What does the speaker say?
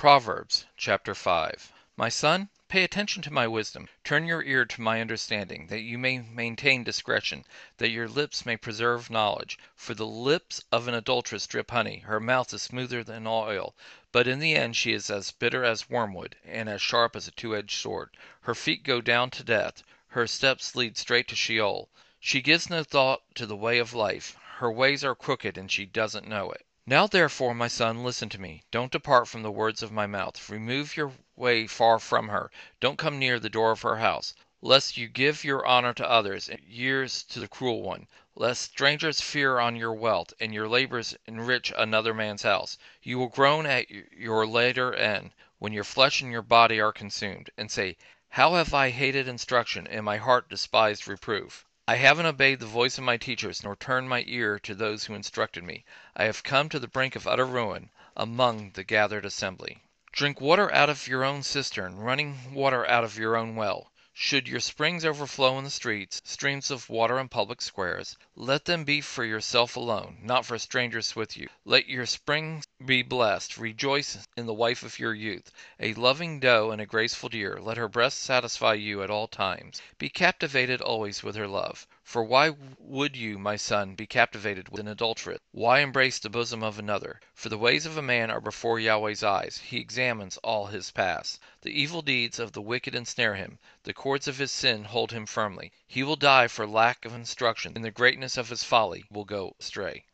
Proverbs chapter 5 My son, pay attention to my wisdom, turn your ear to my understanding, that you may maintain discretion, that your lips may preserve knowledge. For the lips of an adulteress drip honey, her mouth is smoother than oil, but in the end she is as bitter as wormwood, and as sharp as a two edged sword. Her feet go down to death, her steps lead straight to Sheol. She gives no thought to the way of life, her ways are crooked, and she doesn't know it. Now therefore, my son, listen to me. Don't depart from the words of my mouth. Remove your way far from her. Don't come near the door of her house, lest you give your honor to others, and years to the cruel one; lest strangers fear on your wealth, and your labors enrich another man's house. You will groan at your later end, when your flesh and your body are consumed, and say, How have I hated instruction, and my heart despised reproof. I haven't obeyed the voice of my teachers, nor turned my ear to those who instructed me. I have come to the brink of utter ruin, among the gathered assembly. Drink water out of your own cistern, running water out of your own well. Should your springs overflow in the streets, streams of water in public squares, let them be for yourself alone, not for strangers with you. Let your springs be blessed. Rejoice in the wife of your youth, a loving doe and a graceful deer. Let her breast satisfy you at all times. Be captivated always with her love. For why would you, my son, be captivated with an adulteress? Why embrace the bosom of another? For the ways of a man are before Yahweh's eyes; he examines all his paths. The evil deeds of the wicked ensnare him; the cords of his sin hold him firmly. He will die for lack of instruction; in the greatness of his folly will go astray.